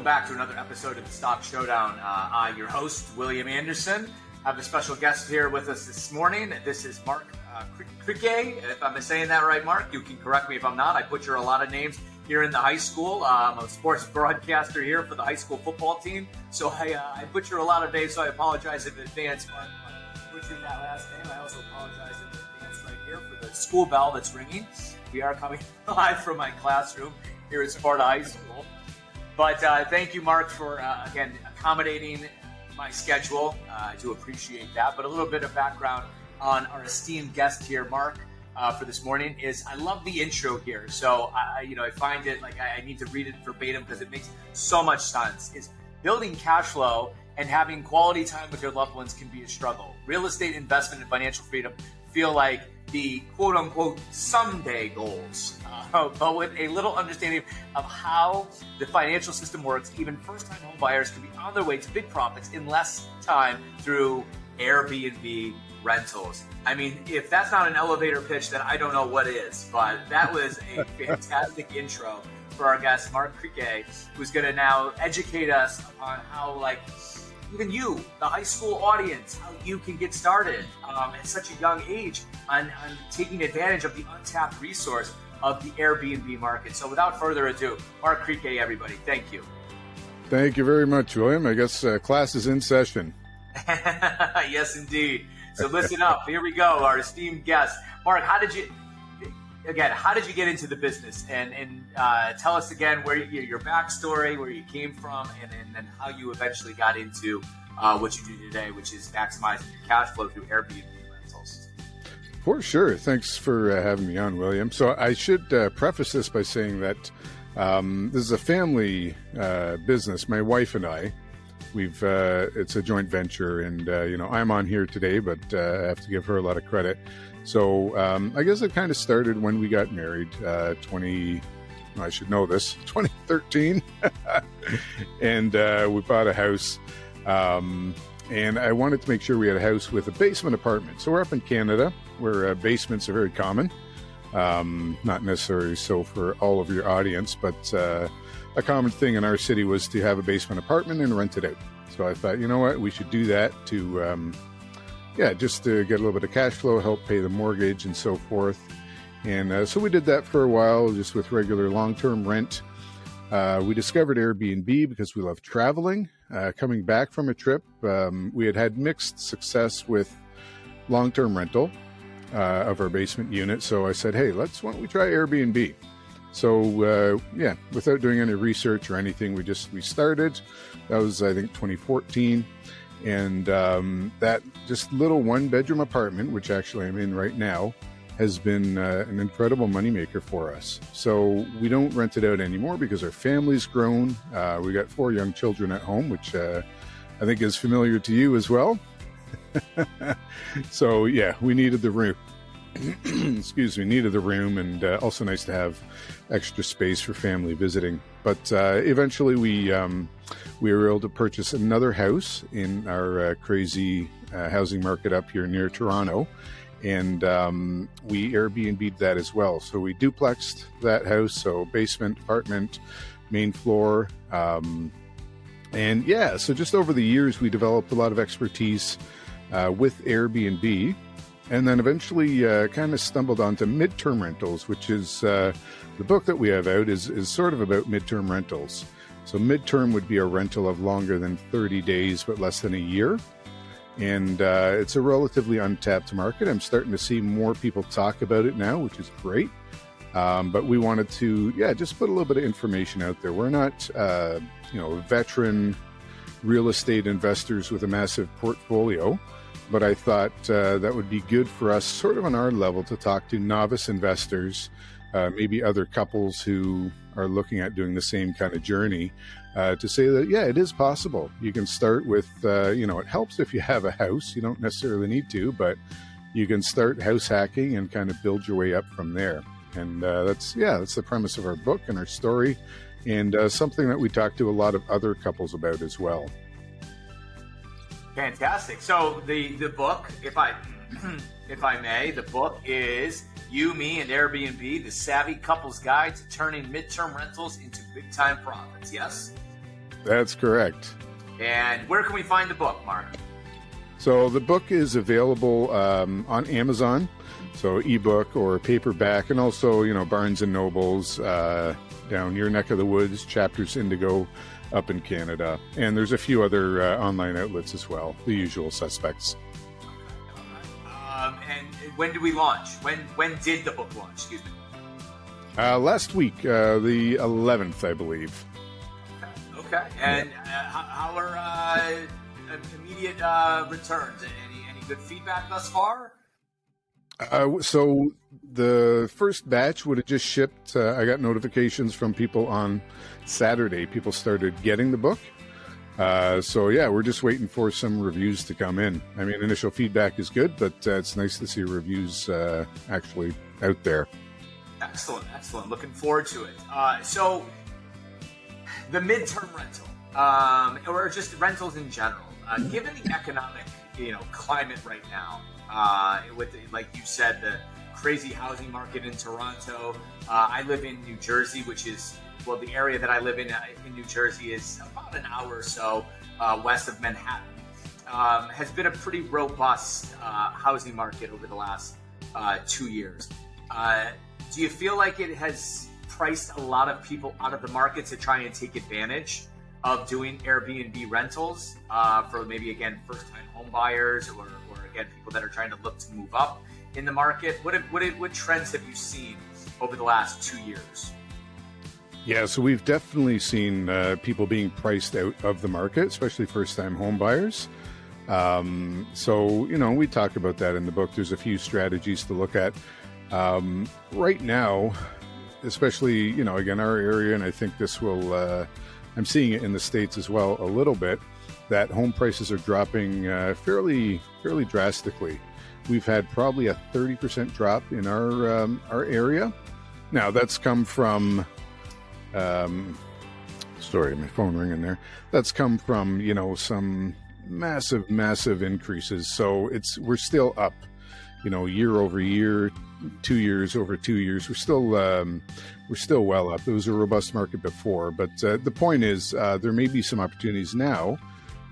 welcome back to another episode of the Stock Showdown. Uh, I'm your host, William Anderson. I have a special guest here with us this morning. This is Mark uh. If I'm saying that right, Mark, you can correct me if I'm not. I butcher a lot of names here in the high school. Uh, I'm a sports broadcaster here for the high school football team, so I, uh, I butcher a lot of names, so I apologize in advance, Mark. Butchering that last name, I also apologize in advance right here for the school bell that's ringing. We are coming live from my classroom here at Sparta High School. But uh, thank you, Mark, for uh, again accommodating my schedule. Uh, I do appreciate that. But a little bit of background on our esteemed guest here, Mark, uh, for this morning is I love the intro here. So I, you know, I find it like I, I need to read it verbatim because it makes so much sense. Is building cash flow and having quality time with your loved ones can be a struggle. Real estate investment and financial freedom feel like the quote unquote someday goals, uh, but with a little understanding of how the financial system works, even first time home buyers can be on their way to big profits in less time through Airbnb rentals. I mean, if that's not an elevator pitch, then I don't know what is. But that was a fantastic intro for our guest, Mark Krikke, who's going to now educate us on how, like, even you, the high school audience, how you can get started um, at such a young age on, on taking advantage of the untapped resource of the Airbnb market. So, without further ado, Mark Krikke, everybody, thank you. Thank you very much, William. I guess uh, class is in session. yes, indeed. So, listen up. Here we go. Our esteemed guest, Mark. How did you? Again, how did you get into the business? And and uh, tell us again where you, your backstory, where you came from, and, and then how you eventually got into uh, what you do today, which is maximizing your cash flow through Airbnb rentals. For sure. Thanks for uh, having me on, William. So I should uh, preface this by saying that um, this is a family uh, business. My wife and I, we've uh, it's a joint venture, and you know I'm on here today, but I have to give her a lot of credit. So um, I guess it kind of started when we got married, 20. I should know this, 2013, and we bought a house. Um, and I wanted to make sure we had a house with a basement apartment. So we're up in Canada, where uh, basements are very common. Um, not necessarily so for all of your audience, but uh, a common thing in our city was to have a basement apartment and rent it out. So I thought, you know what, we should do that to, um, yeah, just to get a little bit of cash flow, help pay the mortgage, and so forth. And uh, so we did that for a while, just with regular long term rent. Uh, we discovered Airbnb because we love traveling. Uh, coming back from a trip, um, we had had mixed success with long term rental uh, of our basement unit. So I said, hey, let's, why don't we try Airbnb? So uh, yeah, without doing any research or anything, we just we started. That was I think 2014, and um, that just little one bedroom apartment, which actually I'm in right now, has been uh, an incredible moneymaker for us. So we don't rent it out anymore because our family's grown. Uh, we got four young children at home, which uh, I think is familiar to you as well. so yeah, we needed the room. Excuse me, needed the room, and uh, also nice to have extra space for family visiting. But uh, eventually, we um, we were able to purchase another house in our uh, crazy housing market up here near Toronto and um, we Airbnb'd that as well. So we duplexed that house, so basement, apartment, main floor, um, and yeah. So just over the years, we developed a lot of expertise uh, with Airbnb, and then eventually uh, kind of stumbled onto midterm rentals, which is uh, the book that we have out is is sort of about midterm rentals. So midterm would be a rental of longer than 30 days, but less than a year and uh, it's a relatively untapped market. I'm starting to see more people talk about it now, which is great. Um, but we wanted to, yeah, just put a little bit of information out there. We're not, uh, you know, veteran real estate investors with a massive portfolio, but I thought uh, that would be good for us, sort of on our level, to talk to novice investors, uh, maybe other couples who are looking at doing the same kind of journey uh, to say that yeah, it is possible. You can start with uh, you know it helps if you have a house. You don't necessarily need to, but you can start house hacking and kind of build your way up from there. And uh, that's yeah, that's the premise of our book and our story, and uh, something that we talk to a lot of other couples about as well. Fantastic. So the the book, if I if I may, the book is You, Me, and Airbnb: The Savvy Couple's Guide to Turning Midterm Rentals into Big Time Profits. Yes. That's correct. And where can we find the book, Mark? So the book is available um, on Amazon, so ebook or paperback, and also you know Barnes and Nobles uh, down your neck of the woods, Chapters Indigo up in Canada, and there's a few other uh, online outlets as well, the usual suspects. Um, and when did we launch? When when did the book launch? Excuse me. Uh, last week, uh, the 11th, I believe. Okay. okay. And uh, how, are uh, immediate uh, returns? Any any good feedback thus far? Uh, so the first batch would have just shipped. Uh, I got notifications from people on Saturday. People started getting the book. Uh, so yeah, we're just waiting for some reviews to come in. I mean, initial feedback is good, but uh, it's nice to see reviews uh, actually out there. Excellent, excellent. Looking forward to it. Uh, so the midterm rental, um, or just rentals in general, given the economic you know climate right now, with like you said the crazy housing market in Toronto. Uh, I live in New Jersey, which is well, the area that I live in uh, in New Jersey is about an hour or so uh, west of Manhattan. Um, has been a pretty robust uh, housing market over the last uh, two years. Uh, do you feel like it has priced a lot of people out of the market to try and take advantage of doing Airbnb rentals for maybe again first-time home buyers or again people that are trying to look to move up? in the market? What have, what, have, what trends have you seen over the last two years? Yeah, so we've definitely seen uh, people being priced out of the market, especially first-time home buyers. Um, so you know, we talk about that in the book. There's a few strategies to look at. Um, right now, especially you know, again, our area, and I think this will. Uh, I'm seeing it in the states as well a little bit. That home prices are dropping uh, fairly fairly drastically we've had probably a 30% drop in our um, our area. Now that's come from um, sorry, my phone ringing there. That's come from you know some massive, massive increases. So it's we're still up, you know, year over year, two years over two years. We're still um, we're still well up. It was a robust market before, but uh, the point is uh, there may be some opportunities now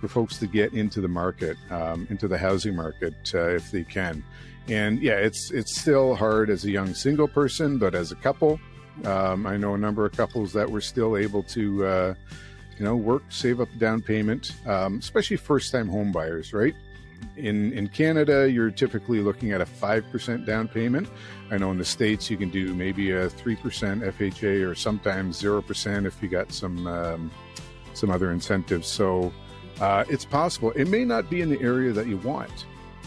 for folks to get into the market, um, into the housing market, uh, if they can. And yeah, it's it's still hard as a young single person, but as a couple, um, I know a number of couples that were still able to, uh, you know, work, save up down payment, um, especially first-time home buyers, right? In in Canada, you're typically looking at a five percent down payment. I know in the states you can do maybe a three percent FHA or sometimes zero percent if you got some um, some other incentives. So uh, it's possible. It may not be in the area that you want,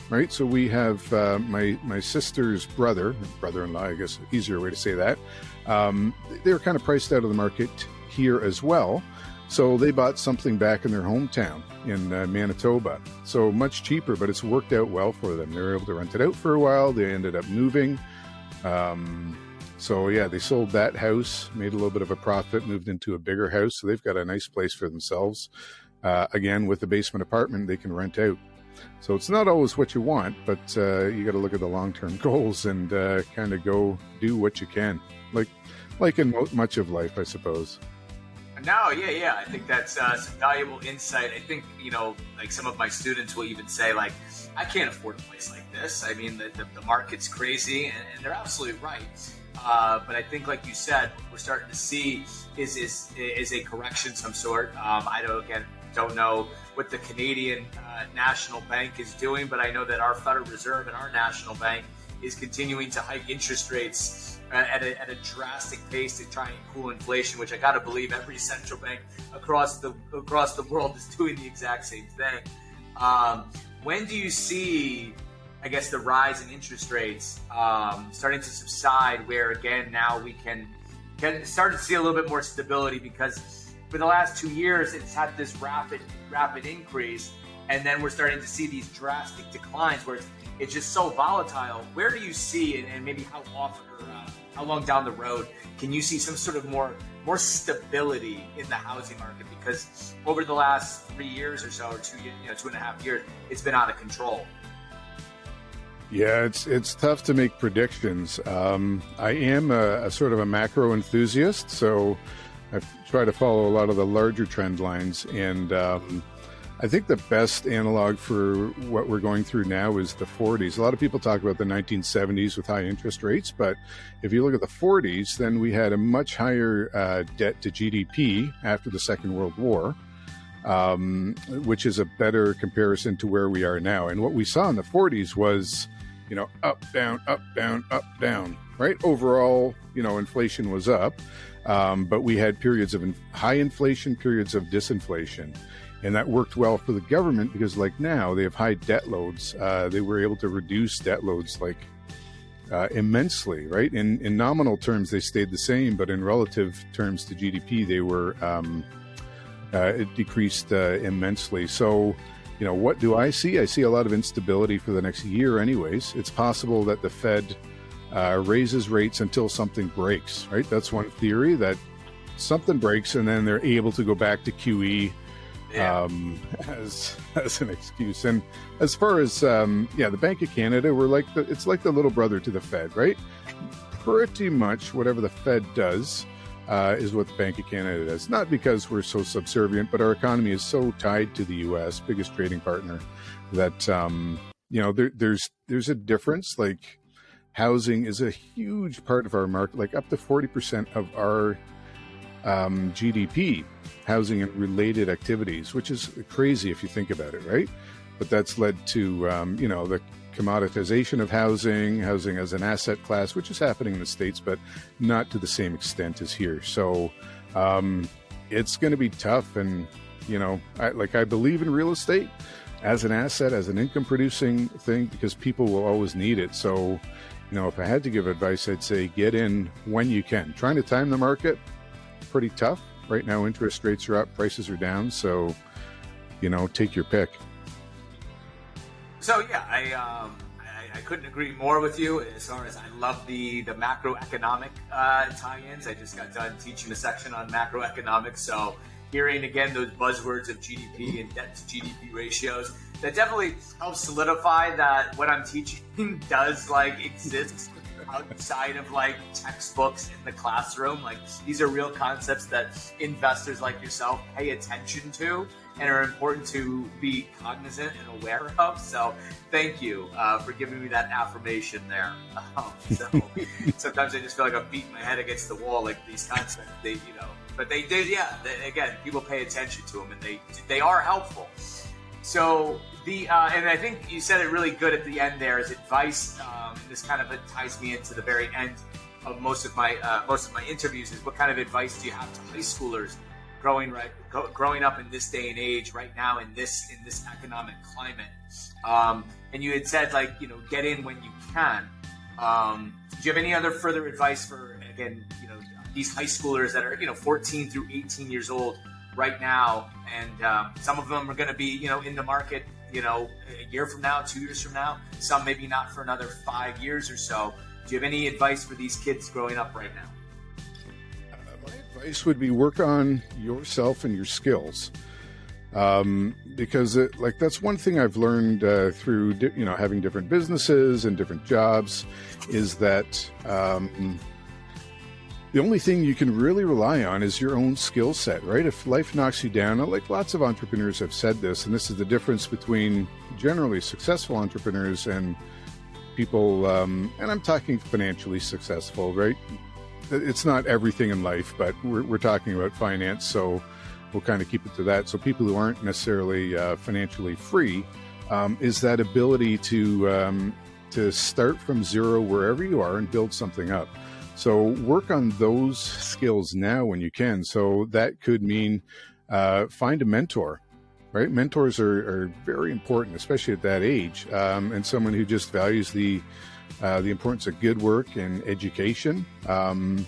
right? So we have uh, my my sister's brother, brother-in-law, I guess, easier way to say that. Um, they were kind of priced out of the market here as well. So they bought something back in their hometown in uh, Manitoba. So much cheaper, but it's worked out well for them. They were able to rent it out for a while. They ended up moving. Um, so yeah, they sold that house, made a little bit of a profit, moved into a bigger house. So they've got a nice place for themselves. Uh, again, with the basement apartment, they can rent out. So it's not always what you want, but uh, you got to look at the long-term goals and uh, kind of go do what you can, like like in mo- much of life, I suppose. No, yeah, yeah. I think that's uh, some valuable insight. I think you know, like some of my students will even say, like, I can't afford a place like this. I mean, the, the, the market's crazy, and, and, they're absolutely right. Uh, but I think, like you said, we're starting to see is is is a correction some sort. Um, I don't again don't know what the Canadian uh, National Bank is doing, but I know that our Federal Reserve and our National Bank is continuing to hike interest rates uh, at a, at a drastic pace to try and cool inflation, which I got to believe every central bank across the across the world is doing the exact same thing. Um, when do you see, I guess, the rise in interest rates um, starting to subside? Where again now we can can start to see a little bit more stability because for the last two years, it's had this rapid, rapid increase, and then we're starting to see these drastic declines where it's, it's just so volatile. Where do you see, and, and maybe how often or uh, how long down the road can you see some sort of more more stability in the housing market? Because over the last three years or so, or two you know two and a half years, it's been out of control. Yeah, it's it's tough to make predictions. Um, I am a, a, sort of a macro enthusiast, so I've try to follow a lot of the larger trend lines. And um, I think the best analog for what we're going through now is the 40s. A lot of people talk about the 1970s with high interest rates, but if you look at the 40s, then we had a much higher uh, debt to GDP after the Second World War. Um, which is a better comparison to where we are now. And what we saw in the 40s was, you know, up, down, up, down, up, down, right? Overall, you know, inflation was up. Um, but we had periods of in- high inflation, periods of disinflation. And that worked well for the government because, like now, they have high debt loads. Uh, they were able to reduce debt loads like uh, immensely, right? In, in nominal terms, they stayed the same, but in relative terms to GDP, they were um, uh, it decreased uh, immensely. So, you know, what do I see? I see a lot of instability for the next year, anyways. It's possible that the Fed uh, raises rates until something breaks, right? That's one theory that something breaks and then they're able to go back to QE yeah. um, as as an excuse. And as far as um, yeah, the Bank of Canada, we're like the, it's like the little brother to the Fed, right? Pretty much whatever the Fed does uh, is what the Bank of Canada does. Not because we're so subservient, but our economy is so tied to the U.S., biggest trading partner, that um, you know there, there's there's a difference. Like housing is a huge part of our market, like up to 40% of our um, GDP, housing and related activities, which is crazy if you think about it, right? But that's led to, um, you know, the commoditization of housing, housing as an asset class, which is happening in the States, but not to the same extent as here. So um, it's going to be tough. And, you know, I, like I believe in real estate as an asset, as an income producing thing, because people will always need it. So, know, if I had to give advice, I'd say get in when you can. Trying to time the market, pretty tough. Right now, interest rates are up, prices are down. So, you know, take your pick. So yeah, I, um, I, I couldn't agree more with you as far as I love the the macroeconomic uh, tie-ins. I just got done teaching a section on macroeconomics, so hearing again those buzzwords of GDP and debt to GDP ratios that definitely helps solidify that what I'm teaching does like exist outside of like textbooks in the classroom. Like these are real concepts that investors like yourself pay attention to and are important to be cognizant and aware of. So thank you uh, for giving me that affirmation there. Um, so sometimes I just feel like I'm beating my head against the wall, like these concepts, they, you know, but they did, yeah. They, again, people pay attention to them and they, they are helpful. So the uh, and I think you said it really good at the end there is advice. Um, this kind of ties me into the very end of most of my uh, most of my interviews. Is what kind of advice do you have to high schoolers growing right growing up in this day and age right now in this in this economic climate? Um, and you had said like you know get in when you can. Um, do you have any other further advice for again you know these high schoolers that are you know 14 through 18 years old right now, and um, some of them are going to be you know in the market you know, a year from now, two years from now, some maybe not for another five years or so. Do you have any advice for these kids growing up right now? Uh, my advice would be work on yourself and your skills. Um, because it, like that's one thing I've learned uh, through you know having different businesses and different jobs is that um, the only thing you can really rely on is your own skill set, right? If life knocks you down, like lots of entrepreneurs have said this, and this is the difference between generally successful entrepreneurs and people, um, and I'm talking financially successful, right? It's not everything in life, but we're, we're talking about finance, so we'll kind of keep it to that. So people who aren't necessarily uh, financially free um, is that ability to um, to start from zero wherever you are and build something up. So work on those skills now when you can. So that could mean uh, find a mentor, right? Mentors are, are, very important, especially at that age, um, and someone who just values the uh, the importance of good work and education. Um,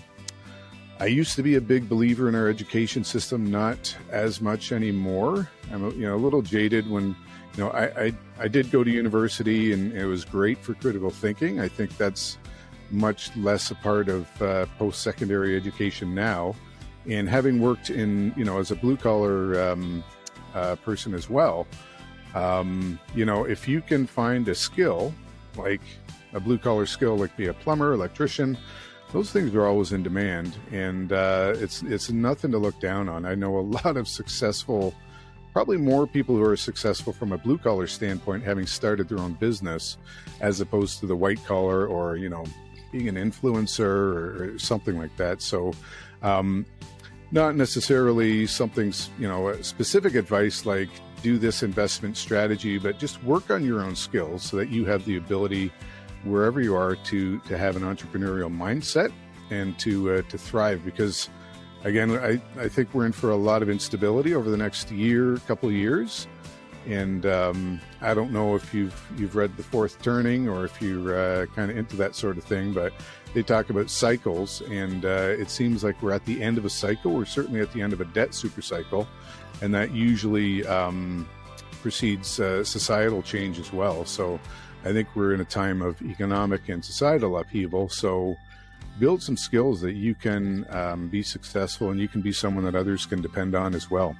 I used to be a big believer in our education system, not as much anymore. I'm you know a little jaded when you know I, I, I did go to university and it was great for critical thinking. I think that's much less a part of uh, post secondary education now. And having worked in, you know, as a blue collar um, uh, person as well, um, you know, if you can find a skill like a blue collar skill, like be a plumber, electrician, those things are always in demand, and uh, it's it's nothing to look down on. I know a lot of successful, probably more people who are successful from a blue collar standpoint, having started their own business, as opposed to the white collar or you know being an influencer or, something like that. So. Um, not necessarily something you know specific advice like do this investment strategy but just work on your own skills so that you have the ability wherever you are to to have an entrepreneurial mindset and to uh, to thrive because again I, I think we're in for a lot of instability over the next year couple years and um, I don't know if you've you've read the fourth turning or if you're uh, kind of into that sort of thing but they talk about cycles and uh, it seems like we're at the end of a cycle we're certainly at the end of a debt supercycle, and that usually um, precedes uh, societal change as well so I think we're in a time of economic and societal upheaval. So build some skills that you can um, be successful and you can be someone that others can depend on as well.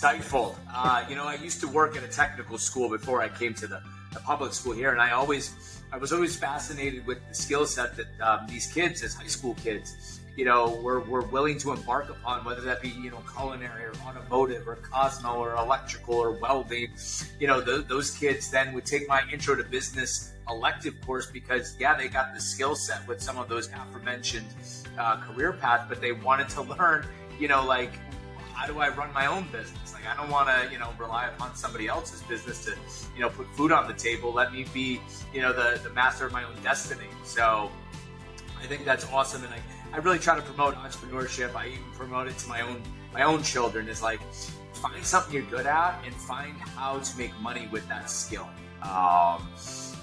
Insightful. Uh, you know, I used to work at a technical school before I came to the, the public school here, and I always, I was always fascinated with the skill set that um, these kids, as high school kids, you know, we're, we're willing to embark upon, whether that be, you know, culinary or automotive or Cosmo or electrical or welding. You know, the, those kids then would take my intro to business elective course because, yeah, they got the skill set with some of those aforementioned uh, career paths, but they wanted to learn, you know, like, how do I run my own business? Like, I don't want to, you know, rely upon somebody else's business to, you know, put food on the table. Let me be, you know, the, the master of my own destiny. So I think that's awesome. And I, I really try to promote entrepreneurship. I even promote it to my own my own children. Is like find something you're good at and find how to make money with that skill. Um,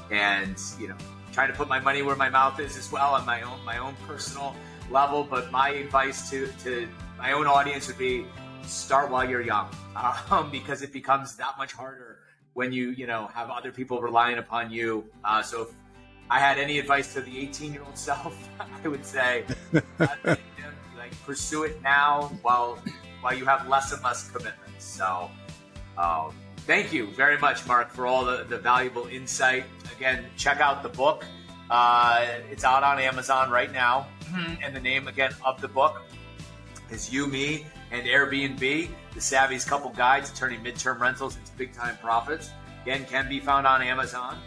and you know, trying to put my money where my mouth is as well on my own my own personal level. But my advice to to my own audience would be start while you're young, um, because it becomes that much harder when you you know have other people relying upon you. Uh, so if, I had any advice to the 18 year old self, I would say, like pursue it now while while you have less and less commitments. So, um, thank you very much, Mark, for all the, the valuable insight. Again, check out the book. Uh, it's out on Amazon right now, and the name again of the book is You, Me, and Airbnb: The Savvy's Couple Guide to Turning Midterm Rentals into Big Time Profits. Again, can be found on Amazon.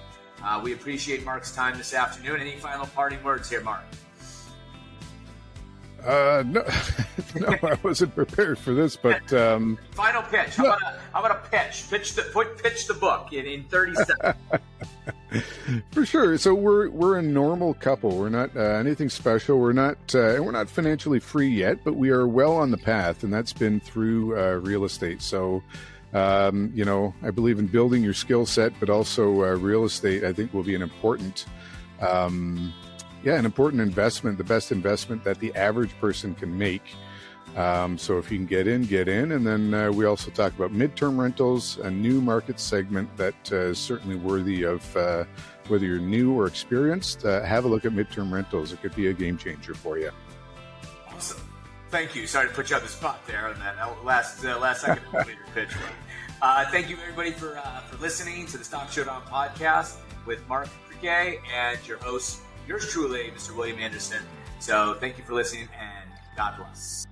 Uh, we appreciate Mark's time this afternoon. Any final parting words here, Mark? Uh, no, no, I wasn't prepared for this, but um, final pitch. How, about a, how about a pitch? Pitch the put pitch the book in, in thirty seconds. for sure. So we're we're a normal couple. We're not uh, anything special. We're not uh, we're not financially free yet, but we are well on the path, and that's been through uh, real estate. So um, you know, I believe in building your skill set, but also uh, real estate. I think will be an important, um, yeah, an important investment, the best investment that the average person can make. Um, so if you can get in, get in. And then uh, we also talk about midterm rentals, a new market segment that uh, is certainly worthy of uh, whether you're new or experienced. Uh, have a look at midterm rentals. It could be a game changer for you. Awesome. Thank you. Sorry to put you on the spot there on that last uh, last second pitch. Uh, thank you everybody for uh, for listening to the Stock Showdown podcast with Mark Krikke and your host, yours truly, Mr. William Anderson. So thank you for listening and God bless.